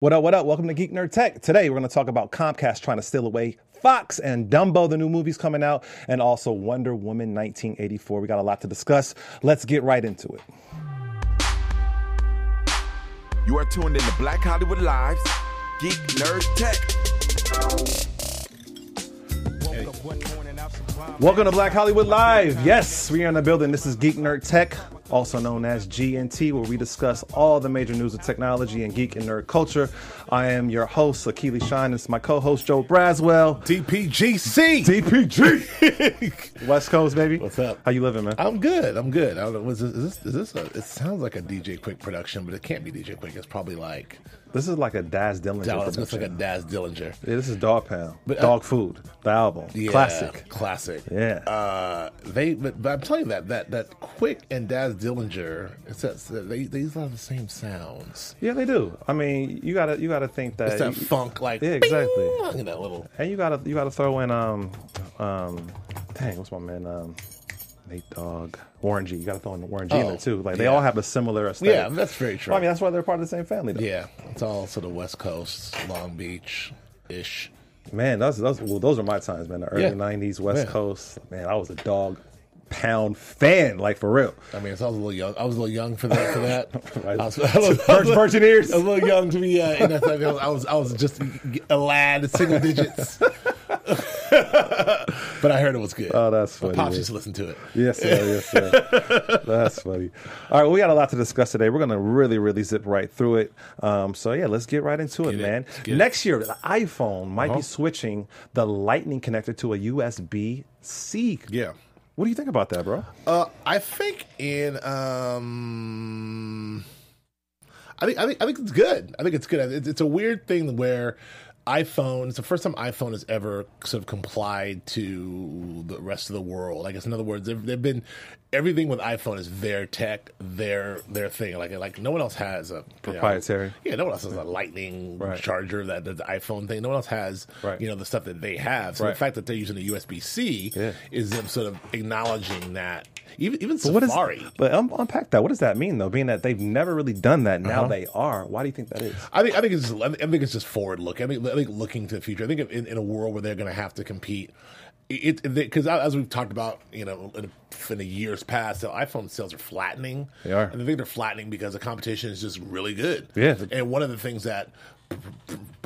What up, what up? Welcome to Geek Nerd Tech. Today we're going to talk about Comcast trying to steal away Fox and Dumbo, the new movies coming out, and also Wonder Woman 1984. We got a lot to discuss. Let's get right into it. You are tuned in to Black Hollywood Live's Geek Nerd Tech. Welcome to Black Hollywood Live. Yes, we are in the building. This is Geek Nerd Tech also known as GNT, where we discuss all the major news of technology and geek and nerd culture. I am your host, Akili Shine. Is my co-host, Joe Braswell. DPGC. DPG. West Coast, baby. What's up? How you living, man? I'm good. I'm good. I don't know. This, is this, is this a, it sounds like a DJ Quik production, but it can't be DJ Quik. It's probably like this is like a Daz Dillinger. No, it's like a Daz Dillinger. Yeah, this is Dogg Pound. But, uh, Dogg Food, the album, yeah, classic, classic. Yeah. Uh, they, but, but, I'm telling you that that that Quik and Daz Dillinger, it's that, they they have the same sounds. Yeah, they do. I mean, you gotta you gotta think that it's that you, funk like yeah, exactly. Bing, that little, and you gotta you gotta throw in um um, dang, what's my man um Nate Dogg, Warren G. You got to throw in Warren G oh, in there oh, too. Like they all have a similar aesthetic. Yeah, that's very true. Well, I mean, that's why they're part of the same family. Though. Yeah, it's all sort of West Coast, Long Beach ish. Man, those those well, those are my times, man. The early yeah. '90s West yeah. Coast. Man, I was a Dogg Pound fan, like for real. I mean, I was a little young. I was a little young for that. For that, right. I was, I was, Virgin, Virgin ears. I was a little young to be uh, in that. I was, I was just a lad, single digits. But I heard it was good. Oh, that's funny. My pops used to listen to it. Yes, sir. Yes, sir. that's funny. All right, well, we got a lot to discuss today. We're going to really, really zip right through it. Um, so, yeah, let's get right into it, it, man. Next year, the iPhone might uh-huh. be switching the Lightning connector to a USB C. Yeah. What do you think about that, bro? Uh, I think in um, I think I think I think it's good. I think it's good. It's, it's a weird thing where iPhone, it's the first time iPhone has ever sort of complied to the rest of the world. I guess in other words, they've, they've been everything with iPhone is their tech, their their thing. Like like no one else has a proprietary. Know, yeah, no one else has a Lightning right. charger that the iPhone thing. No one else has right. you know the stuff that they have. So right. the fact that they're using a USB C yeah. is them sort of acknowledging that even even but Safari. Is, but um, unpack that. What does that mean though? Being that they've never really done that, now uh-huh. they are. Why do you think that is? I think I think it's I think it's just forward looking. I think I think looking to the future. I think in, in a world where they're going to have to compete it because as we've talked about, you know, in, in the years past, the iPhone sales are flattening. They are, and I think they're flattening because the competition is just really good. Yeah, and one of the things that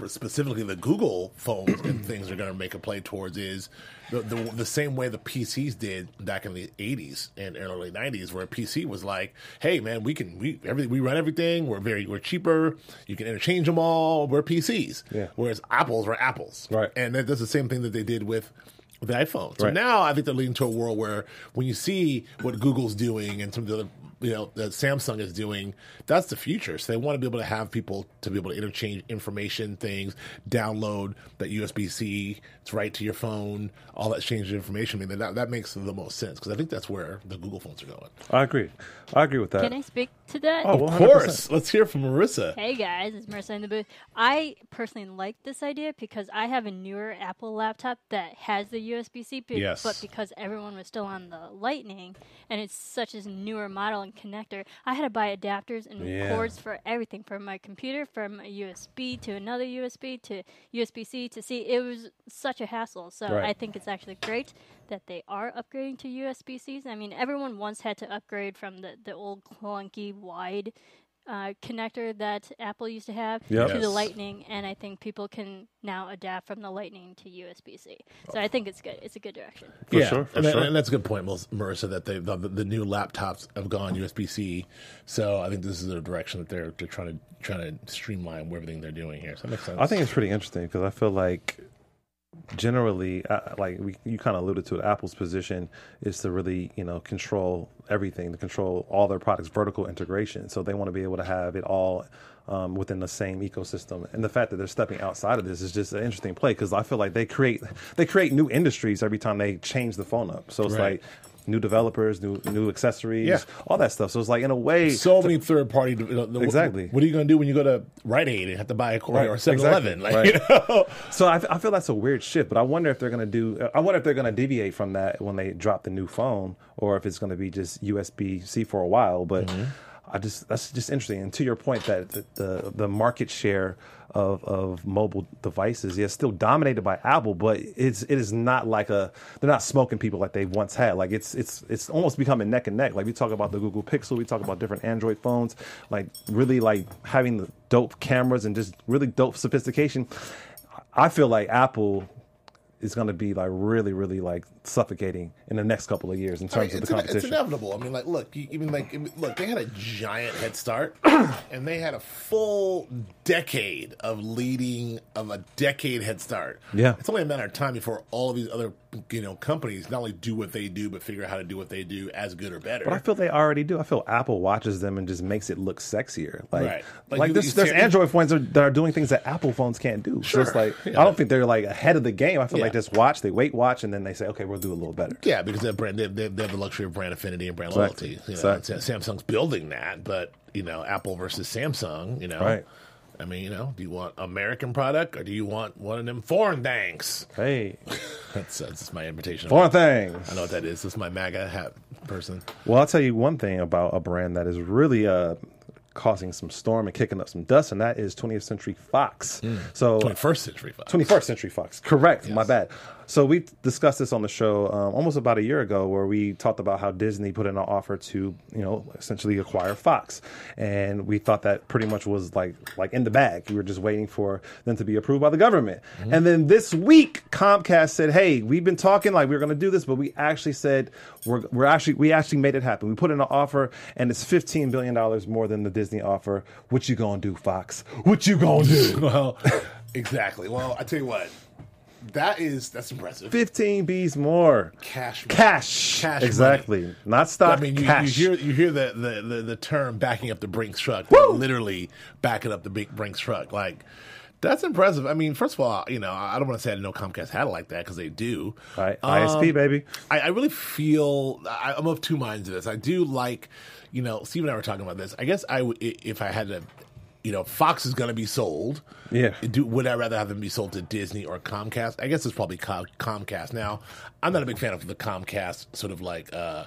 specifically the Google phones and things are going to make a play towards is the, the, the same way the PCs did back in the 80s and early 90s, where a PC was like, "Hey, man, we can we every, we run everything. We're very we're cheaper. You can interchange them all. We're PCs." Yeah. Whereas Apples were Apples, right? And that's the same thing that they did with the iPhone. So right. now I think they're leading to a world where when you see what Google's doing and some of the other you know that Samsung is doing, that's the future. So they want to be able to have people to be able to interchange information, things, download that USB C, it's right to your phone, all that change information. I mean that that makes the most sense because I think that's where the Google phones are going. I agree. I agree with that. Can I speak to that? Oh, of course. Let's hear from Marissa. Hey guys, it's Marissa in the booth. I personally like this idea because I have a newer Apple laptop that has the USB C, yes. but because everyone was still on the Lightning and it's such a newer model connector. I had to buy adapters and yeah. cords for everything from my computer, from a USB to another USB to USB C to C. It was such a hassle. So right. I think it's actually great that they are upgrading to USB Cs. I mean, everyone once had to upgrade from the, the old clunky wide uh, connector that Apple used to have yep. to yes. the Lightning, and I think people can now adapt from the Lightning to USB C. So I think it's good. It's a good direction. For yeah, sure, and, sure. and, that's a good point, Marissa. That they the, the, new laptops have gone USB C. So I think this is the direction that they're they're trying to trying to streamline everything they're doing here. So that makes sense. I think it's pretty interesting because I feel like generally, uh, like we, you kind of alluded to, it, Apple's position is to really, you know, control everything, to control all their products, vertical integration. So they want to be able to have it all um, within the same ecosystem. And the fact that they're stepping outside of this is just an interesting play because I feel like they create they create new industries every time they change the phone up. So it's right. like new developers, new new accessories, yeah. all that stuff. So it's like in a way, so many third party. You know, exactly. What, what, are you going to do when you go to Rite Aid and have to buy a right. or Seven Eleven? Exactly. Like, right. you know? So I, I, feel that's a weird shift, but I wonder if they're going to do. I wonder if they're going to deviate from that when they drop the new phone, or if it's going to be just USB C for a while. But. Mm-hmm. I just that's just interesting. And to your point, that the the, the market share of, of mobile devices, yeah, still dominated by Apple, but it's it is not like a they're not smoking people like they once had. Like it's it's it's almost becoming neck and neck. Like we talk about the Google Pixel, we talk about different Android phones, like really like having the dope cameras and just really dope sophistication. I feel like Apple is going to be like really, really like suffocating in the next couple of years in terms I mean, of the competition. it's inevitable. I mean, like, look, you, even like, I mean, look, they had a giant head start, and they had a full decade of leading of a decade head start. Yeah. it's only a matter of time before all of these other you know companies not only do what they do, but figure out how to do what they do as good or better. But I feel they already do. I feel Apple watches them and just makes it look sexier. Like, Right. like, Like you- there's, you there's Android phones that are, that are doing things that Apple phones can't do. So it's Sure. like Yeah. I don't think they're like ahead of the game. I feel like Just watch, they wait, watch, and then they say, okay, we'll do a little better. Yeah, because they have, brand, they, they they have the luxury of brand affinity and brand Exactly. loyalty. You know, Exactly. Samsung's building that, but you know, Apple versus Samsung. You know, Right. I mean, you know, do you want American product or do you want one of them foreign things? Hey, That's that's my invitation. foreign things. I know what that is. This is my MAGA hat person. Well, I'll tell you one thing about a brand that is really uh, causing some storm and kicking up some dust, and that is 20th Century Fox. So 21st century Fox. 21st Century Fox. Correct. My bad. So we discussed this on the show um, almost about a year ago, where we talked about how Disney put in an offer to, you know, essentially acquire Fox, and we thought that pretty much was like like in the bag. We were just waiting for them to be approved by the government. And then this week, Comcast said, "Hey, we've been talking like we are going to do this, but we actually said we're we're actually we actually made it happen. We put in an offer, and it's 15 billion dollars more than the Disney offer. What you gonna do, Fox? What you gonna do?" Well, exactly. Well, I tell you what, that is that's impressive. 15 B's more. Cash, Cash. Cash exactly. Not stock. I mean, you, you hear you hear the, the, the, the term backing up the Brinks truck, literally backing up the big Brinks truck. Like that's impressive. I mean, first of all, you know, I don't want to say I didn't know Comcast had it like that because they do. Right. Um, ISP, baby. I, I really feel I, I'm of two minds of this. I do like, you know, Steve and I were talking about this. I guess I would if I had to, you know, Fox is going to be sold. Yeah. Do would I rather have them be sold to Disney or Comcast? I guess it's probably Com- Comcast. Now, I'm not a big fan of the Comcast sort of like uh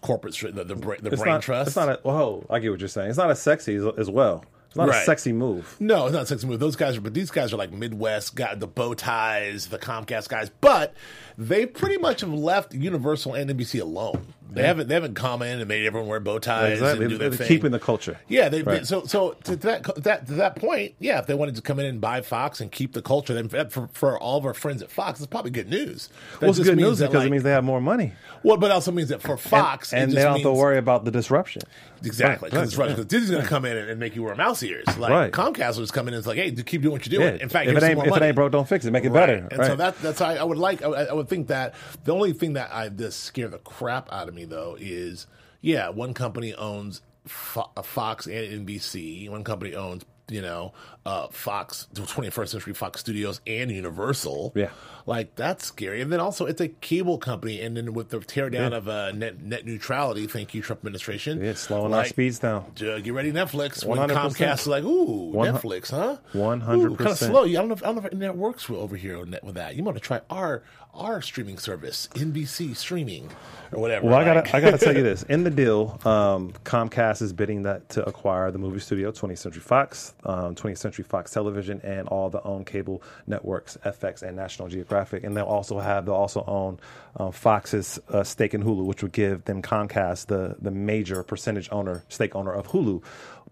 corporate the the, the It's brain not, trust. It's not a, whoa, I get what you're saying. It's not as sexy as, as well. It's not a sexy move. No, it's not a sexy move. Those guys are, but these guys are like Midwest, got the bow ties, the Comcast guys. But they pretty much have left Universal and NBC alone. They haven't, they haven't come in and made everyone wear bow ties Exactly. and do their They're thing. keeping the culture. Yeah, they, Right. so so to that that to that point, yeah, if they wanted to come in and buy Fox and keep the culture, then for, for, all of our friends at Fox, it's probably good news. That Well, it's good news because it means they have more money. well, but also means that for Fox, and, and they don't have to worry about the disruption. Exactly, because Right, right, right, Disney's going to come in and, and make you wear mouse ears. Like Right. Comcast will just come in and it's like, hey, keep doing what you're Yeah. doing. In fact, if it ain't if it ain't broke, don't fix it. Make it better. And so that that's I, I would like. I, I would think that the only thing that I this scare the crap out of me though is yeah, one company owns Fo- Fox and NBC. One company owns you know uh, Fox, 21st Century Fox Studios, and Universal. Yeah. like that's scary. And then also it's a cable company, and then with the teardown Yeah. of uh, net net neutrality. Thank you, Trump administration. yeah, it's slowing our speeds down. uh, get ready, Netflix. When 100%. Comcast is like, ooh, Netflix, huh? 100%. Kind of slow. I don't know. If, I don't know if internet works over here with with that. You want to try our our streaming service, NBC streaming, or whatever. Well, I gotta, I gotta tell you this. In the deal, um, Comcast is bidding that to acquire the movie studio, 20th Century Fox, um, 20th Century Fox Television, and all the own cable networks, FX and National Geographic, and they'll also have they'll also own um, Fox's uh, stake in Hulu, which would give them Comcast the the major percentage owner, stake owner of Hulu.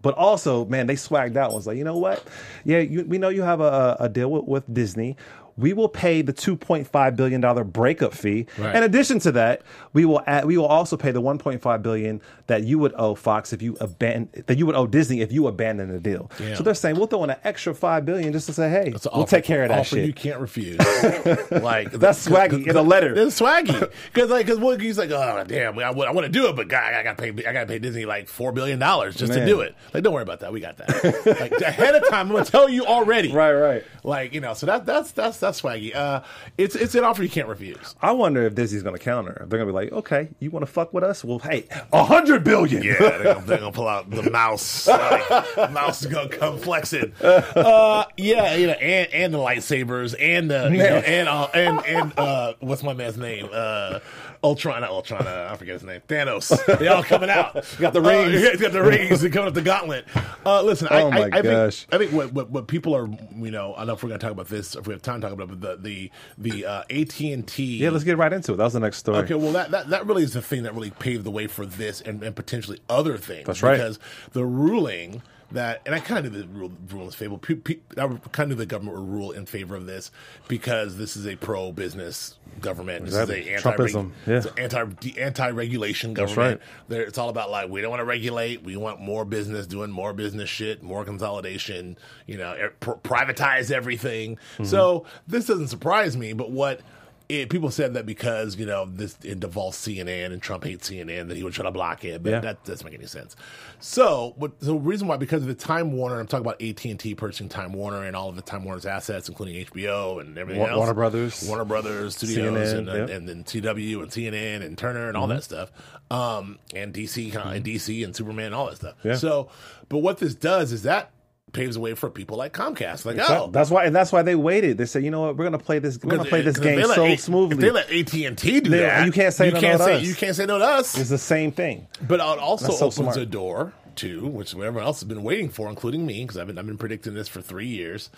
But also, man, they swagged out. Was like, you know what? Yeah, you, we know you have a, a deal with, with Disney. We will pay the two point five billion dollar breakup fee. Right. In addition to that, we will add, we will also pay the 1.5 billion that you would owe Fox if you abandon that you would owe Disney if you abandon the deal. Yeah. So they're saying we'll throw in an extra five billion just to say, hey, we'll offer- take care of that offer shit. You can't refuse. like That's swaggy in a letter. It's swaggy because like because he's like, oh damn, I, want to do it, but guy, I got to pay. I got to pay Disney like four billion dollars just to do it. Like, don't worry about that. We got that. like ahead of time, I'm gonna tell you already. Right, right. Like you know, so that that's that's that's swaggy. Uh, it's it's an offer you can't refuse. I wonder if Disney's going to counter. They're going to be like, okay, you want to fuck with us? Well, hey, a hundred billion. Yeah, they're gonna, they're gonna pull out the mouse. Like, mouse is gonna come flexing. Uh, yeah, you know, and, and the lightsabers, and the you know, and uh, and and uh, what's my man's name? Uh, Ultron, not Ultron. Uh, I forget his name. Thanos. They all coming out. Got the Uh, rings. yeah, he's got the rings. They're coming up the gauntlet. Uh, listen, I, Oh, my I, I gosh. think I think what, what what people are, you know, I don't know if we're gonna talk about this, if we have time to talk about it, but the the the uh, AT and T. Yeah, let's get right into it. That was the next story. Okay, well, that, that, that really is the thing that really paved the way for this and, and potentially other things. That's right. Because the ruling that, and I kind of knew the rule, rule in favor, pe- pe- I kind of knew the government would rule in favor of this because this is a pro business government. Exactly. This is a anti Trumpism, yeah. anti anti regulation government. right. It's all about like we don't want to regulate. We want more business doing more business shit, more consolidation. You know, er- pr- privatize everything. Mm-hmm. So this doesn't surprise me. But what it, people said that because you know this it devolves CNN and Trump hates CNN that he would try to block it, but Yeah. that doesn't make any sense. So, but the reason why because of the Time Warner, I'm talking about AT and T purchasing Time Warner and all of the Time Warner's assets, including HBO and everything Wa- else. Warner Brothers. Warner Brothers Studios, CNN, and, uh, yep. and then CW and CNN and Turner and all that stuff, um, and DC and DC and Superman and all that stuff. Yeah. So, but what this does is that paves the way for people like Comcast, like That- oh, that's why, and that's why they waited. They said, you know what, we're going to play this. We're to play this game so A- smoothly. They let AT and T do They- that, you can't say you no can't to say us. you can't say no to us. it's the same thing. But it also so opens smart. a door to which everyone else has been waiting for, including me, because I've been I've been predicting this for three years.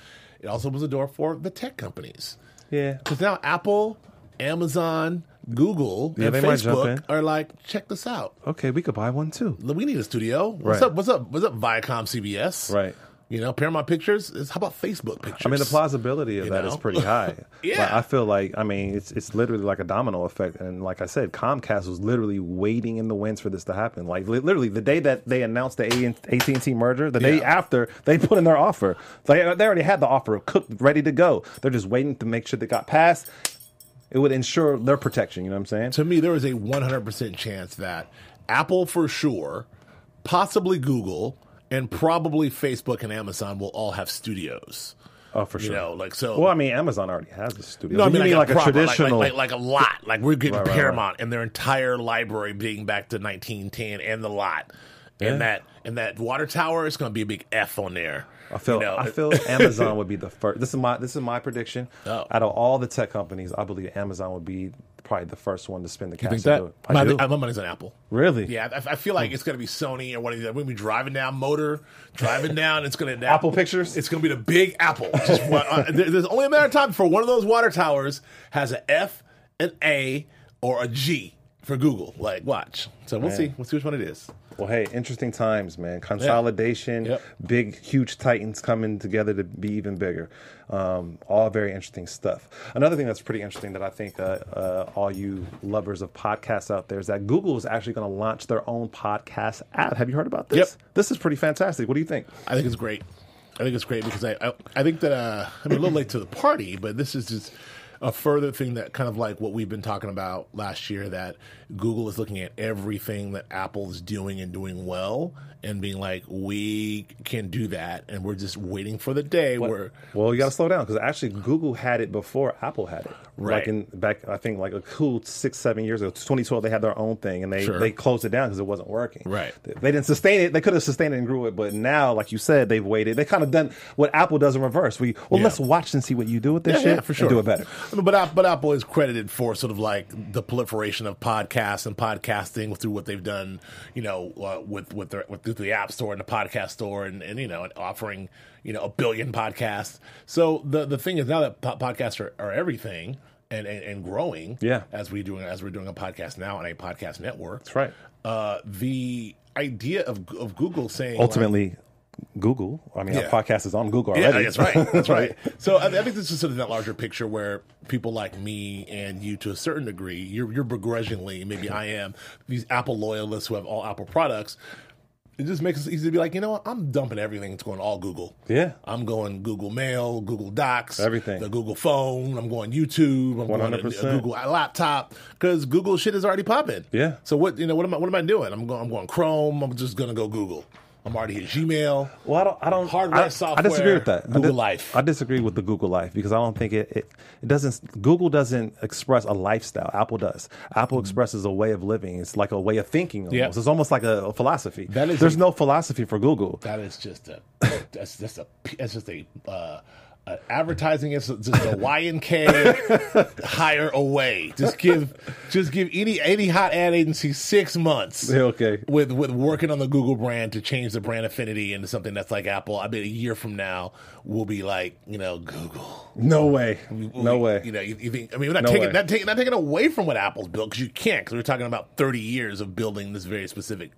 It also opens a door for the tech companies Yeah. because now Apple, Amazon, Google, Yeah, and they might jump Facebook are like, check this out. Okay, we could buy one too. We need a studio. What's Right. up? What's up? What's up? Viacom, CBS. Right. You know, Paramount Pictures. Is how about Facebook Pictures? I mean, the plausibility of You that is know? pretty high. Yeah. Like, I feel like, I mean, it's it's literally like a domino effect. And like I said, Comcast was literally waiting in the wings for this to happen. Like li- literally, the day that they announced the AT and T merger, the day after they put in their offer, they they already had the offer cooked, ready to go. They're just waiting to make sure they got passed. It would ensure their protection. You know what I'm saying? to me, there is a 100% chance that Apple for sure, possibly Google, and probably Facebook and Amazon will all have studios. Oh, for You sure. know, like so. well, I mean, Amazon already has a studio. no, I mean, you like, mean like a proper- like- traditional. like, like, like a lot. Like we're getting Right, right, Paramount and their entire library being back to 1910 and the lot. Yeah. And that and that water tower is going to be a big F on there. I feel You know? I feel Amazon would be the first. This is my this is my prediction. Oh. Out of all the tech companies, I believe Amazon would be probably the first one to spend the cash. think to that? do it. I my, my money's on Apple. really? Yeah, I, I feel like it's going to be Sony or one of these. To be driving down Motor, driving down. It's going to Apple Pictures? It's going to be the big Apple. Just one, uh, there- there's only a matter of time before one of those water towers has an F, an A, or a G for Google. Like, watch. So we'll see. We'll see which one it is. Well, hey, interesting times, man. Consolidation, Yep. big, huge titans coming together to be even bigger. Um, all very interesting stuff. Another thing that's pretty interesting that I think uh, uh, all you lovers of podcasts out there is that Google is actually going to launch their own podcast app. Have you heard about this? Yep. This is pretty fantastic. What do you think? I think it's great. I think it's great because I I, I think that uh, I'm a little late to the party, but this is just a further thing that kind of like what we've been talking about last year that Google is looking at everything that Apple is doing and doing well and being like we can do that and we're just waiting for the day where Well, you got to slow down because actually Google had it before Apple had it. Right. Like in back, I think like a cool six, seven years ago, 2012, they had their own thing and they Sure. they closed it down because it wasn't working. Right. They, they didn't sustain it. They could have sustained it and grew it, but now, like you said, they've waited. They kind of done what Apple does in reverse. We well, Yeah. let's watch and see what you do with this Yeah, shit yeah, for sure. and do it better. I mean, but but Apple is credited for sort of like the proliferation of podcasts and podcasting through what they've done, you know, uh, with with their with the App Store and the podcast store, and, and you know, and offering you know a billion podcasts. So the the thing is now that po- podcasts are, are everything. And, and, and growing, Yeah. As we doing as we're doing a podcast now on a podcast network. That's right. Uh, the idea of of Google saying like, Ultimately, Google. I mean, Yeah. our podcast is on Google yeah, already. that's right. That's right. So I, I think this is sort of that larger picture where people like me and you, to a certain degree, you're, you're begrudgingly, maybe I am, these Apple loyalists who have all Apple products. It just makes it easy to be like, you know what? I'm dumping everything. It's going all Google. Yeah. I'm going Google Mail, Google Docs, Everything. the Google phone. I'm going YouTube. I'm going to 100%. a Google laptop because Google shit is already popping. Yeah. So what you know? What am I? What am I doing? I'm going. I'm going Chrome. I'm just gonna go Google. I'm already at Gmail. Well, I don't. I don't. Hardware, I, software, I disagree with that. Google I di- Life. I disagree with the Google Life because I don't think it, it. It doesn't. Google doesn't express a lifestyle. Apple does. Apple expresses a way of living. It's like a way of thinking. Almost. Yeah. It's almost like a, a philosophy. That is There's a- no philosophy for Google. That is just a that's just a that's just a uh, uh, advertising is just a Y and K hire away. Just give just give any any hot ad agency six months. Yeah, okay. With with working on the Google brand to change the brand affinity into something that's like Apple. I bet a year from now we'll be like you know Google. No way. We'll No way. You know, you, you think? I mean, we're not No taking way. not taking not taking away from what Apple's built because you can't. Because we're talking about thirty years of building this very specific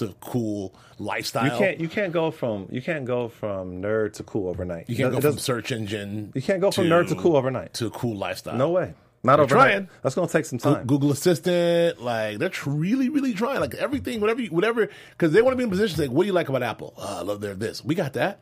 of cool lifestyle. You can't. You can't go from. You can't go from nerd to cool overnight. You can't It go from search engine. You can't go from nerd to cool overnight. To a cool lifestyle. No way. Not They're overnight. trying. That's going to take some time. Google Assistant, like they're really, really trying. Like everything, whatever, you- whatever, because they want to be in a position. to Say, what do you like about Apple? Oh, I love their this. We got that.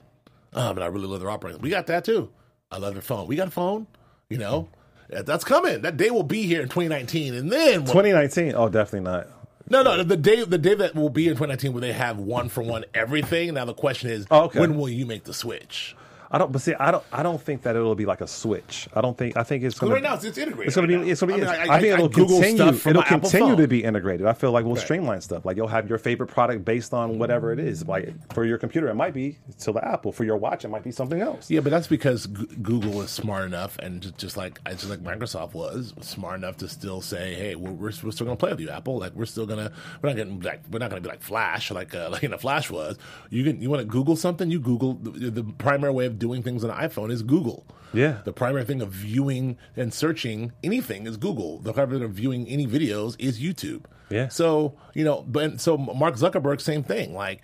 Oh, but I really love their operating. We got that too. I love their phone. We got a phone. You know, That- that's coming. That day will be here in 2019, and then when- 2019. Oh, definitely not. No, no, the day the day that will be in 2019 where they have one for one everything. Now the question is, Oh, okay. when will you make the switch? I don't. But see, I don't. I don't think that it'll be like a switch. I don't think. I think it's going to. Be right now it's, it's integrated. It's going to right be. now. It's to be. I, mean, I, think I, it'll I Google continue. stuff from It'll continue to be integrated. I feel like we'll Right. streamline stuff. Like you'll have your favorite product based on whatever it is. Like for your computer, it might be to the Apple. For your watch, it might be something else. Yeah, but that's because G- Google is smart enough, and just, just like just like Microsoft was smart enough to still say, "Hey, we're, we're, we're still going to play with you, Apple. Like we're still gonna we're not getting like we're not going to be like Flash, like uh, like you know Flash was. You can you want to Google something, you Google the, the primary way of doing things on an iPhone is Google. Yeah. the primary thing of viewing and searching anything is Google. The primary thing of viewing any videos is YouTube. Yeah. So you know, but so Mark Zuckerberg, same thing. Like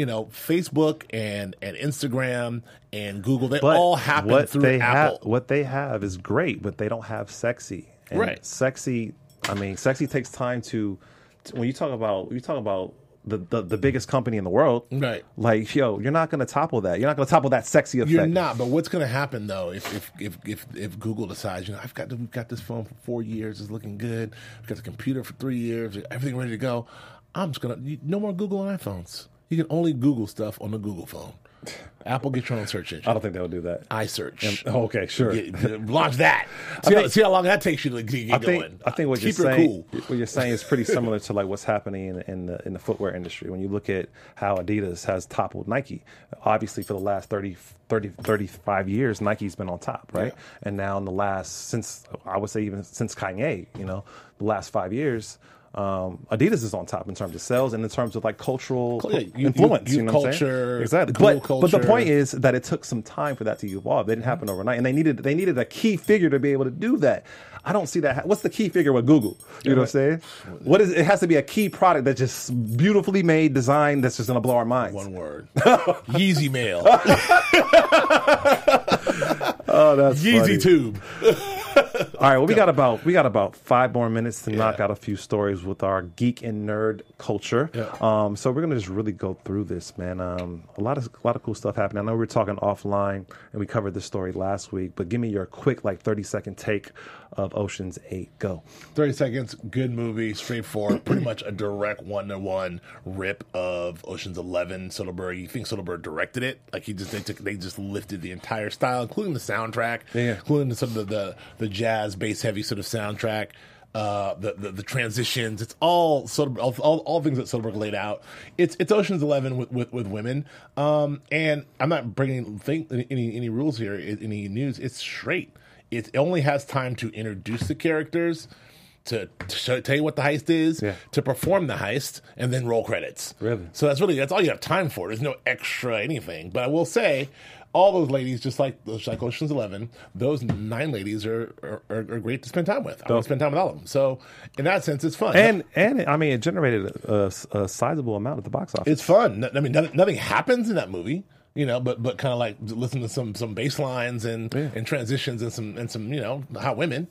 you know, Facebook and and Instagram and Google, they But all happen what through they Apple. Have, what they have is great, but they don't have sexy. And Right. Sexy. I mean, sexy takes time to. to- when you talk about you talk about the, the the biggest company in the world, Right. Like, yo, you're not going to topple that. You're not going to topple that sexy effect. You're not, but what's going to happen though if, if if if if Google decides, you know, I've got the, we've got this phone for four years, it's looking good. We've got the computer for three years, everything ready to go. I'm just gonna no more Google on iPhones. You can only Google stuff on the Google phone. Apple, get your own search engine. I don't think they'll do that. iSearch. Oh, okay, sure. Launch that. See, how, see how long that takes you to get I think going. I think what Keep you're saying cool. what you're saying is pretty similar to like what's happening in, in the in the footwear industry. When you look at how Adidas has toppled Nike, obviously for the last 30, 30 35 years, Nike's been on top, right? Yeah. And now in the last since I would say even since Kanye, you know, the last five years. Um, Adidas is on top in terms of sales and in terms of like cultural Yeah, you- influence. you- You, know what I'm culture, saying? Exactly. But but the point is that it took some time for that to evolve. They didn't happen overnight, and they needed they needed a key figure to be able to do that. I don't see that. ha- What's the key figure with Google? You know what I'm saying? What is it? Has to be a key product that's just beautifully made, designed. That's just gonna blow our minds. One word. Yeezy Mail. Oh, that's funny. Yeezy Tube. All right, well, we got about we got about five more minutes to knock out a few stories with our geek and nerd culture. Yeah. Um, so we're gonna just really go through this, man. Um, a lot of a lot of cool stuff happening. I know we were talking offline and we covered this story last week, but give me your quick, like thirty second take of Ocean's Eight. Go. 30 seconds, good movie, straightforward, pretty much a direct one to one rip of Ocean's Eleven. Soderbergh, you think Soderbergh directed it? Like he just they took they just lifted the entire style, including the soundtrack, Yeah. including some of the, the the jazz bass heavy sort of soundtrack. Uh, the, the the transitions, it's all sort of all, all, all things that Soderbergh laid out. It's it's Ocean's Eleven with with, with women, um, and I'm not bringing think, any any rules here, any news. It's straight. It only has time to introduce the characters, to, to show, tell you what the heist is, Yeah. to perform the heist, and then roll credits. Really? So that's really that's all you have time for. There's no extra anything. But I will say, all those ladies, just like just like Ocean's Eleven, those nine ladies are are, are, great to spend time with. I want to spend time with all of them. So in that sense, it's fun. And and I mean, it generated a, a sizable amount at the box office. it's fun. I mean, nothing, nothing happens in that movie, you know, but but kind of like listen to some some bass lines and and transitions and some and some you know hot women,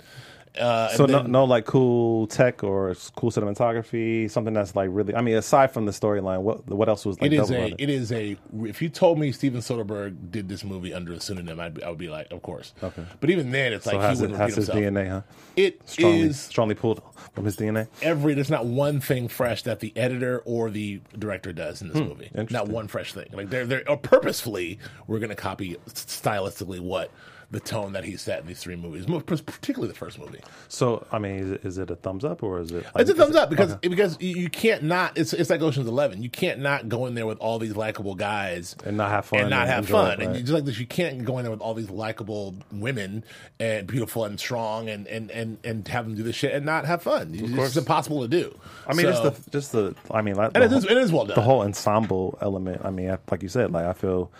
Uh, So and no, then- no, like cool tech or cool cinematography, something that's like really. I mean, aside from the storyline, what what else was like? It is a. it? It is a. If you told me Steven Soderbergh did this movie under a pseudonym, I'd be, I would be like, of course. Okay. But even then, it's So like has he it wouldn't has repeat his himself. DNA, huh? It Strongly is strongly pulled from his DNA. every. There's not one thing fresh that the editor or the director does in this movie. Not Hmm. one fresh thing. Like they're they're or purposefully we're going to copy stylistically what the tone that he set in these three movies, particularly the first movie. So I mean, is it, is it a thumbs up or is it? Like, It's a thumbs it- up because okay. because you, can't not. It's it's like Ocean's Eleven. You can't not go in there with all these likable guys and not have fun and not have fun. it, And you, just like this, you can't go in there with all these likable women and beautiful and strong and and and, and have them do this shit and not have fun. It's just impossible to do. I mean, So- just the just the. I mean, like, and it is whole- it is well done. the whole ensemble element. I mean, like you said, like I feel,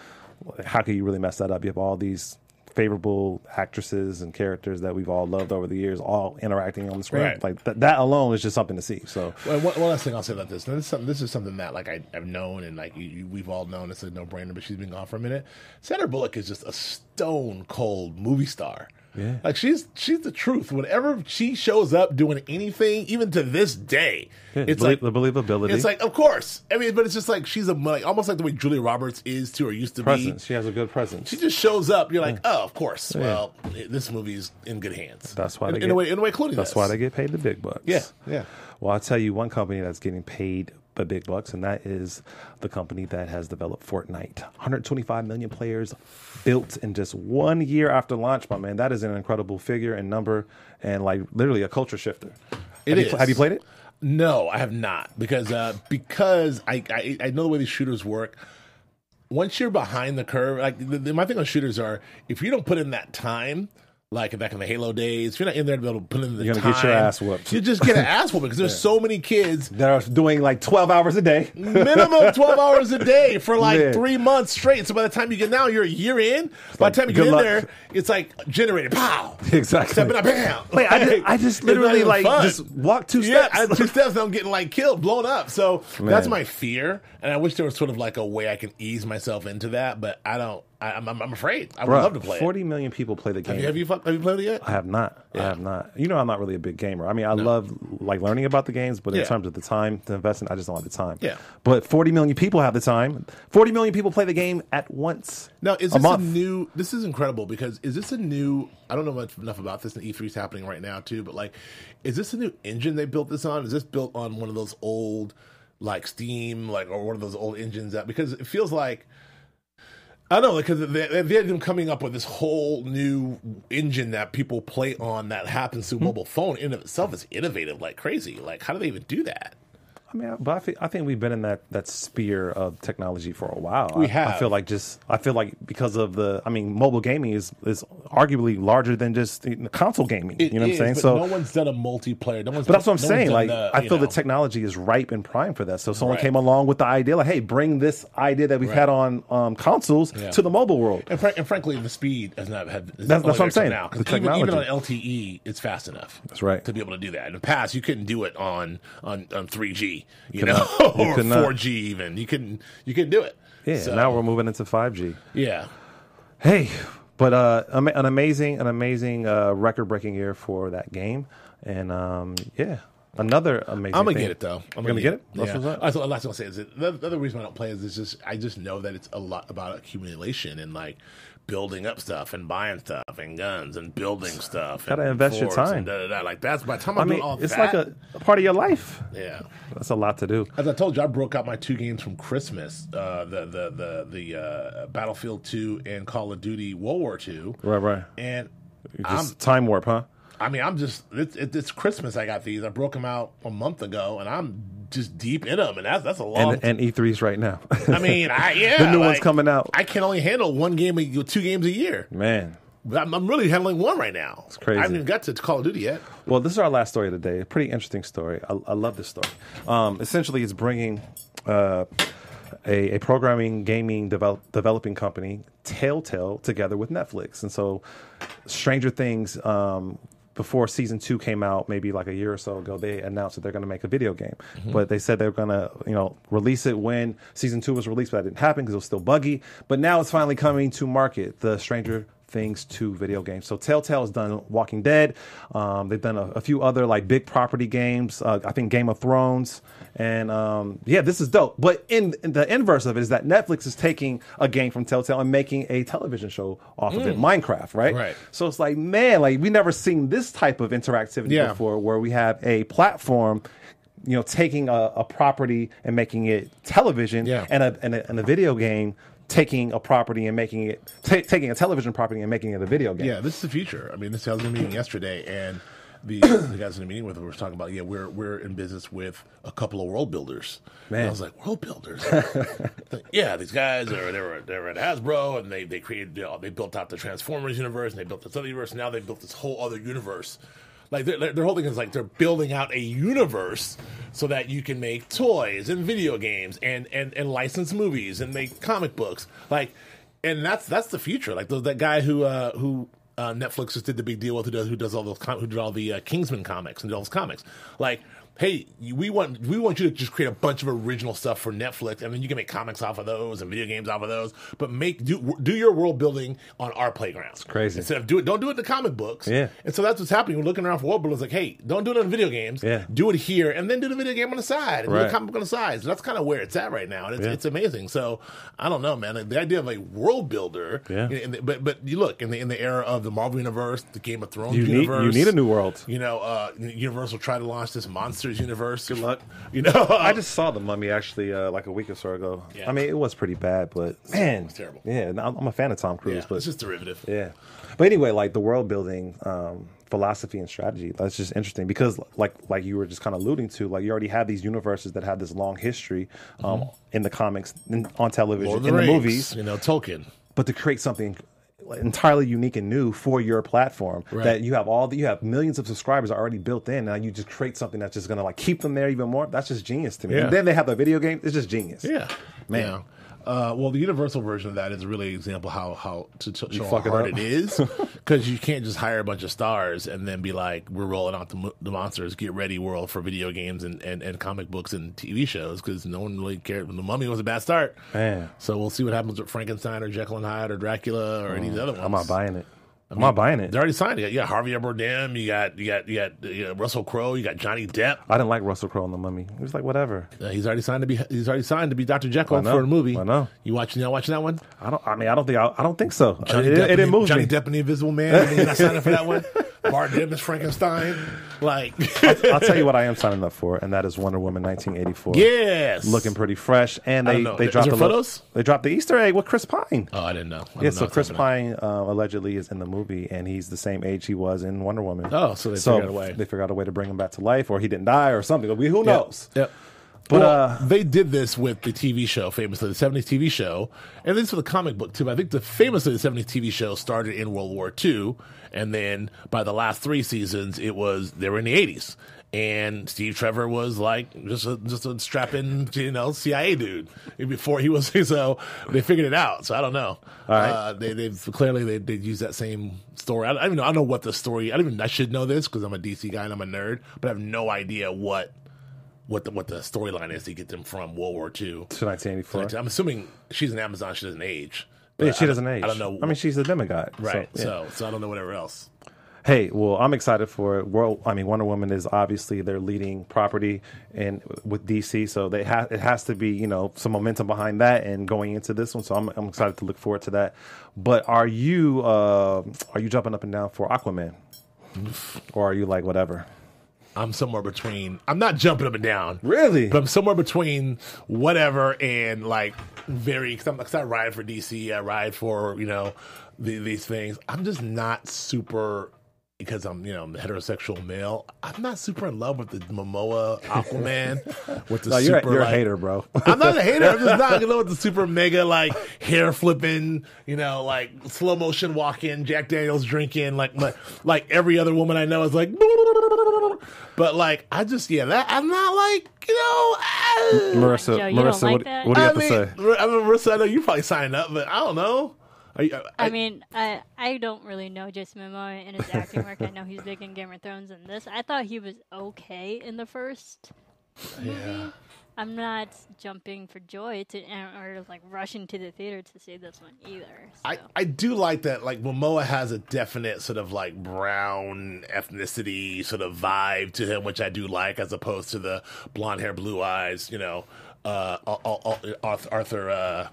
how can you really mess that up? You have all these favorable actresses and characters that we've all loved over the years, all interacting on the screen. Right. Like th- that alone is just something to see. So Well, one, one last thing I'll say about this. Now, this, is something, this is something that like I, I've known and like you, you- we've all known. It's a no brainer, but she's been gone for a minute. Sandra Bullock is just a stone cold movie star. Yeah. like she's she's the truth. Whenever she shows up doing anything, even to this day, yeah, it's belie- like the believability, it's like of course. I mean, but it's just like she's a like almost like the way Julia Roberts is to or used to presence. be. She has a good presence. She just shows up. You're like, oh, of course. Well, this movie's in good hands. That's why in, they in get, a way, in a way, Clooney. That's does. why they get paid the big bucks. Yeah, yeah. Well, I'll tell you one company that's getting paid the big bucks, and that is the company that has developed Fortnite. 125 million players built in just one year after launch, my man. That is an incredible figure and number, and like literally a culture shifter. It have is. You, have you played it? No, I have not because uh, because I, I I know the way these shooters work. Once you're behind the curve, like the, the, my thing on shooters are, if you don't put in that time, like back in the Halo days, if you're not in there to be able to put in the You're gonna time, get your ass whooped. You just get an ass whooping because there's so many kids that are doing like 12 hours a day. minimum 12 hours a day for like Yeah. three months straight. So by the time you get now, you're a year in. By the time you get in luck. there, it's like generated. Pow. Exactly. Step it up, bam. Wait, I just, I just It's literally like fun. just walk two Yeah, steps. I, two steps, and I'm getting like killed, blown up. So that's my fear, and I wish there was sort of like a way I can ease myself into that, but I don't. I, I'm, I'm I'm afraid. I would Bruh, love to play. it. 40 million people play the game. Have you have you, have you played it yet? I have not. I have not. You know, I'm not really a big gamer. I mean, I love like learning about the games, but in terms of the time to invest in, I just don't have the time. Yeah. But 40 million people have the time. 40 million people play the game at once. Now, is this a, month. new? This is incredible because is this a new? I don't know much enough about this, and E3 is happening right now too. But like, is this a new engine they built this on? Is this built on one of those old, like Steam, like or one of those old engines that? Because it feels like. I don't know because they, they, had them coming up with this whole new engine that people play on that happens through hmm. mobile phone. In of itself is innovative like crazy. Like, how do they even do that? I mean, but I, feel, I think we've been in that, that sphere of technology for a while. We I, I feel like just I feel like because of the I mean, mobile gaming is is arguably larger than just you console gaming. It you know what I'm saying? but So no one's done a multiplayer. No one's. But that's what I'm no saying. Like, the, I you feel the technology is ripe and prime for that. So someone Right. came along with the idea, like, hey, bring this idea that we've Right. had on um, consoles Yeah. to the mobile world. And, fr- and frankly, the speed has not had. That's- that's what I'm saying. Now, 'Cause The even, even on. LTE, it's fast enough. That's right. To be able to do that. In the past, you couldn't do it on on, on 3G, you know, not. You or 4G even. You couldn't you couldn't do it. Yeah. So, now we're moving into 5G. yeah. Hey, but uh, an amazing, an amazing uh, record-breaking year for that game, and um, yeah, another amazing. I'm gonna thing. get it though. I'm gonna get it? Yeah. That's what's up. That's what that's what I'm saying. Is the, the other reason I don't play is it's just I just know that it's a lot about accumulation and like building up stuff and buying stuff and guns and building stuff. Gotta and invest your time. Da, da, da. Like that's by the time I'm I mean, it's that. like a, a part of your life. yeah. That's a lot to do. As I told you, I broke out my two games from Christmas: uh, the the the the uh, Battlefield Two and Call of Duty World War Two. Right, right. And Just I'm, time warp, huh? I mean, I'm just it's, it's Christmas. I got these. I broke them out a month ago, and I'm just deep in them, and that's that's a long. And and E3's right now. I mean, I, yeah, the new one's coming out. I can only handle one game, a, two games a year. Man, I'm, I'm really handling one right now. It's crazy. I haven't even got to Call of Duty yet. Well, this is our last story of the day. A pretty interesting story. I, I love this story. Um, essentially, it's bringing uh, a, a programming gaming develop, developing company, Telltale, together with Netflix. And so, Stranger Things. Um, before season two came out, maybe like a year or so ago, they announced that they're going to make a video game. Mm-hmm. But they said they were going to, you know, release it when season two was released, but that didn't happen because it was still buggy. But now it's finally coming to market. The Stranger things to video games. So Telltale has done Walking Dead. Um, they've done a, a, few other like big property games. Uh, I think Game of Thrones. And um, yeah, this is dope. But in, in, the inverse of it is that Netflix is taking a game from Telltale and making a television show off mm. of it, mm. Minecraft, right? Right. So it's like, man, like we never seen this type of interactivity yeah. before, where we have a platform you know, taking a, a, property and making it television, yeah. and, a, and, a, and a video game taking a property and making it t- taking a television property and making it a video game. Yeah, this is the future. I mean, this I was in a meeting yesterday, and the the guys in the meeting with were talking about yeah, we're we're in business with a couple of world builders. Man, and I was like world builders. yeah, these guys are they were they were at Hasbro and they they created you know, they built out the Transformers universe and they built this other universe. And now they built this whole other universe like their, their whole thing is like they're building out a universe so that you can make toys and video games and and and license movies and make comic books. Like, and that's that's the future. Like the, that guy who uh, who uh, Netflix just did the big deal with who does who does all those who did all the uh, Kingsman comics and all those comics. Like hey, we want we want you to just create a bunch of original stuff for Netflix, and then you can make comics off of those and video games off of those. But make do do your world building on our playground. It's crazy. Instead of do it, don't do it in the comic books. Yeah. And so that's what's happening. We're looking around for world builders. Like, hey, don't do it on video games. Yeah. Do it here, and then do the video game on the side, and right. do the comic book on the side. So that's kind of where it's at right now, and it's, yeah. it's amazing. So I don't know, man. The idea of a world builder. Yeah. The, but but you look in the in the era of the Marvel universe, the Game of Thrones you universe. Need, you need a new world. You know, uh, Universal tried to launch this universe. Good luck You know, I just saw the Mummy actually uh, like a week or so ago. Yeah. I mean, it was pretty bad, but man, it's terrible. Yeah, I'm a fan of Tom Cruise, yeah, but it's just derivative. Yeah, but anyway, like the world building. Um, philosophy and strategy that's just interesting because like like you were just kind of alluding to like you already have these universes that have this long history um, mm-hmm. in the comics in, on television in the movies you know tolkien but to create something entirely unique and new for your platform. Right. That you have all the, you have millions of subscribers already built in. Now you just create something that's just going to like keep them there even more. That's just genius to me. Yeah. And then they have the video game. It's just genius. Yeah, man. Yeah. Uh, well, the universal version of that is really an example how how to, to show how hard it, it is because you can't just hire a bunch of stars and then be like, we're rolling out the, the monsters, get ready world for video games and, and, and comic books and TV shows because no one really cared. The Mummy was a bad start, man. So we'll see what happens with Frankenstein or Jekyll and Hyde or Dracula or mm, any of the other ones. I'm not buying it. I am not buying it. They're already signed. You got, you got Javier Bardem. You got you got you got, you got Russell Crowe. You got Johnny Depp. I didn't like Russell Crowe in the Mummy. He was like whatever. Uh, he's already signed to be. He's already signed to be Doctor Jekyll for a movie. I know. You watching? You watching that one? I don't. I mean, I don't think. I, I don't think so. Johnny it, Depp it didn't move Johnny me. Depp and the Invisible Man. You're not signing for that one. Bardem is Frankenstein. Like I'll, I'll, tell you what I am signing up for, and that is Wonder Woman 1984. Yes, looking pretty fresh, and they they is dropped the photos. They dropped the Easter egg with Chris Pine. Oh, I didn't know. I yeah, so Chris Pine uh, allegedly is in the movie, and he's the same age he was in Wonder Woman. Oh, so they so figured out a way. They figured out a way to bring him back to life, or he didn't die, or something. Who knows? Yep. yep. But well, uh, they did this with the TV show, famously the '70s TV show, and this for the comic book too. I think the famously the '70s TV show started in World War II, and then by the last three seasons, it was they were in the '80s, and Steve Trevor was like just a, just a strapping you know CIA dude before he was so they figured it out. So I don't know. All right. Uh, they they clearly they they use that same story. I, I don't even know. I don't know what the story. I don't even. I should know this because I'm a DC guy and I'm a nerd, but I have no idea what what the what the storyline is to get them from World War II to 1984. I'm assuming she's an Amazon. She doesn't age. Yeah, she doesn't age. I don't know. I mean, she's a demigod, right? So, yeah. so, so I don't know whatever else. Hey, well, I'm excited for it. World, I mean, Wonder Woman is obviously their leading property, and with DC, so they ha- it has to be, you know, some momentum behind that, and going into this one. So I'm, I'm excited to look forward to that. But are you, uh, are you jumping up and down for Aquaman, or are you like whatever? I'm somewhere between. I'm not jumping up and down, really, but I'm somewhere between whatever and like very. Cause, cause I ride for DC, I ride for you know the, these things. I'm just not super because I'm, you know, I'm the heterosexual male. I'm not super in love with the Momoa Aquaman. with the no, you're, super, you're like, a hater, bro. I'm not a hater. I'm just not in love with the super mega like hair flipping, you know, like slow motion walking, Jack Daniels drinking, like like, like every other woman I know is like. But like, I just yeah, that I'm not like you know. Uh, Marissa, Joe, Marissa, like what, that? what, do you I have mean, to say? I mean, Marissa, I know you probably signed up, but I don't know. You, I, I, mean, I I don't really know Jason Momoa and his acting work. I know he's big in Game of Thrones and this. I thought he was okay in the first movie. Yeah. I'm not jumping for joy to or like rushing to the theater to see this one either. So. I, I do like that like Momoa has a definite sort of like brown ethnicity sort of vibe to him, which I do like, as opposed to the blonde hair, blue eyes, you know, uh, Arthur, uh,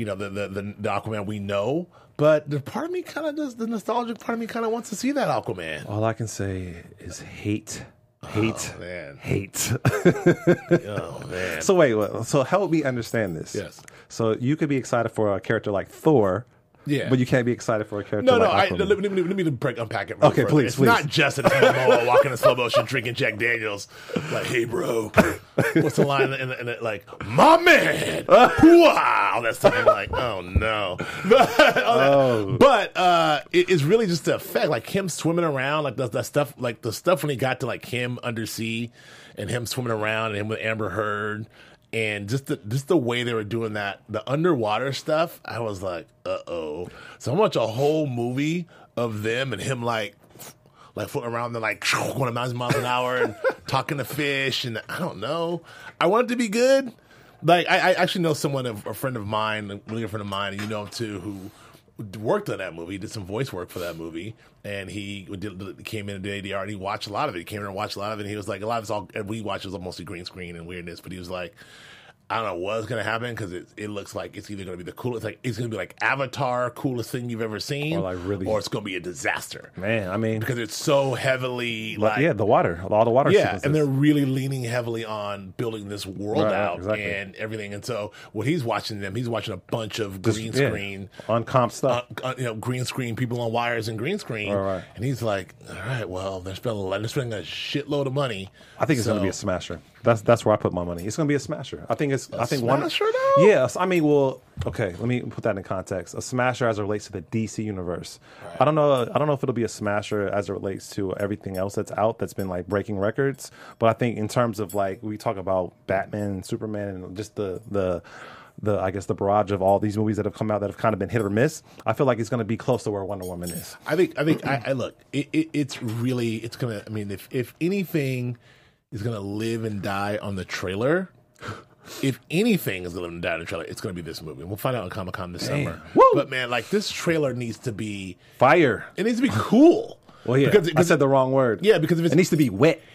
you know, the, the the the Aquaman we know. But the part of me kind of does the nostalgic part of me kind of wants to see that Aquaman. All I can say is hate oh, hate, oh, man. hate. oh man. So wait, so help me understand this. Yes. So you could be excited for a character like Thor, yeah. But you can't be excited for a character. No, like no. I, let, me, let me break, unpack it. okay, further. please, it's please. not just a Momoa walking in slow motion, drinking Jack Daniels. Like, hey, bro, what's the line? And, and, and like, my man, wow, that stuff. I'm like, oh no. oh. But uh, it, it's really just the effect, like him swimming around, like the, the stuff, like the stuff when he got to like him undersea, and him swimming around, and him with Amber Heard and just the just the way they were doing that, the underwater stuff, I was like, uh oh. So I watch a whole movie of them and him like like floating around and like going a thousand miles an hour and talking to fish and I don't know. I want it to be good. Like I, I actually know someone, a, a friend of mine, a really good friend of mine, and you know him too, who worked on that movie, did some voice work for that movie, and he did, came in to do ADR and he watched a lot of it. He came in and watched a lot of it. and He was like, a lot of it's all, we watched was mostly green screen and weirdness, but he was like, I don't know what's gonna happen because it, it looks like it's either gonna be the coolest, like it's gonna be like Avatar, coolest thing you've ever seen, or like really, or it's gonna be a disaster. Man, I mean, because it's so heavily like yeah, the water, all the water. Yeah, sequences. and they're really leaning heavily on building this world right, out exactly. and everything. And so when he's watching them, he's watching a bunch of green Just, screen yeah, on comp stuff, uh, you know, green screen people on wires and green screen, right. and he's like, all right, well, they're spending they're spending a shitload of money. I think it's so, gonna be a smasher. That's that's where I put my money. It's gonna be a smasher. I think it's. A I think smasher, one. Though? Yes, I mean, well, okay. Let me put that in context. A smasher as it relates to the DC universe. Right. I don't know. I don't know if it'll be a smasher as it relates to everything else that's out that's been like breaking records. But I think in terms of like we talk about Batman and Superman and just the the the I guess the barrage of all these movies that have come out that have kind of been hit or miss. I feel like it's going to be close to where Wonder Woman is. I think. I think. I, I look. It, it, it's really. It's gonna. I mean, if if anything is gonna live and die on the trailer. If anything is gonna live and die on the trailer, it's gonna be this movie. We'll find out on Comic Con this Damn. summer. Woo! But man, like this trailer needs to be Fire. It needs to be cool. Well, yeah, because, I said the wrong word. Yeah, because if it's, it needs to be wet.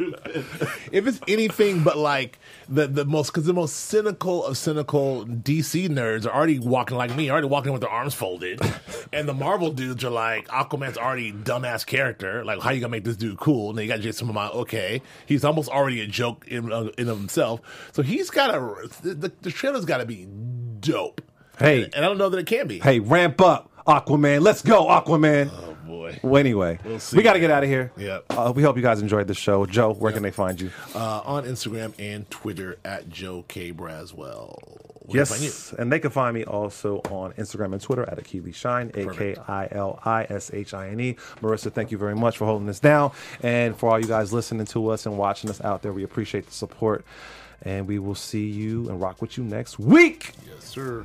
if it's anything but like the the most because the most cynical of cynical DC nerds are already walking like me, already walking with their arms folded, and the Marvel dudes are like Aquaman's already dumbass character. Like, how you gonna make this dude cool? And then you got Jason Momoa. Okay, he's almost already a joke in uh, in of himself. So he's got to the, the trailer's got to be dope. Hey, and, and I don't know that it can be. Hey, ramp up, Aquaman. Let's go, Aquaman. Oh boy. Well, anyway, We'll see. we got to get out of here. Yep. Uh, we hope you guys enjoyed the show. Joe, where can they find you? Uh, on Instagram and Twitter at Joe K Braswell. Where can I find you? Yes, and they can find me also on Instagram and Twitter at Akili Shine, A K I L I S H I N E. Marissa, thank you very much for holding this down. And for all you guys listening to us and watching us out there, we appreciate the support. And we will see you and rock with you next week. Yes, sir.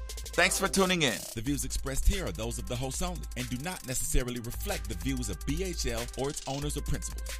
Thanks for tuning in. The views expressed here are those of the host only and do not necessarily reflect the views of BHL or its owners or principals.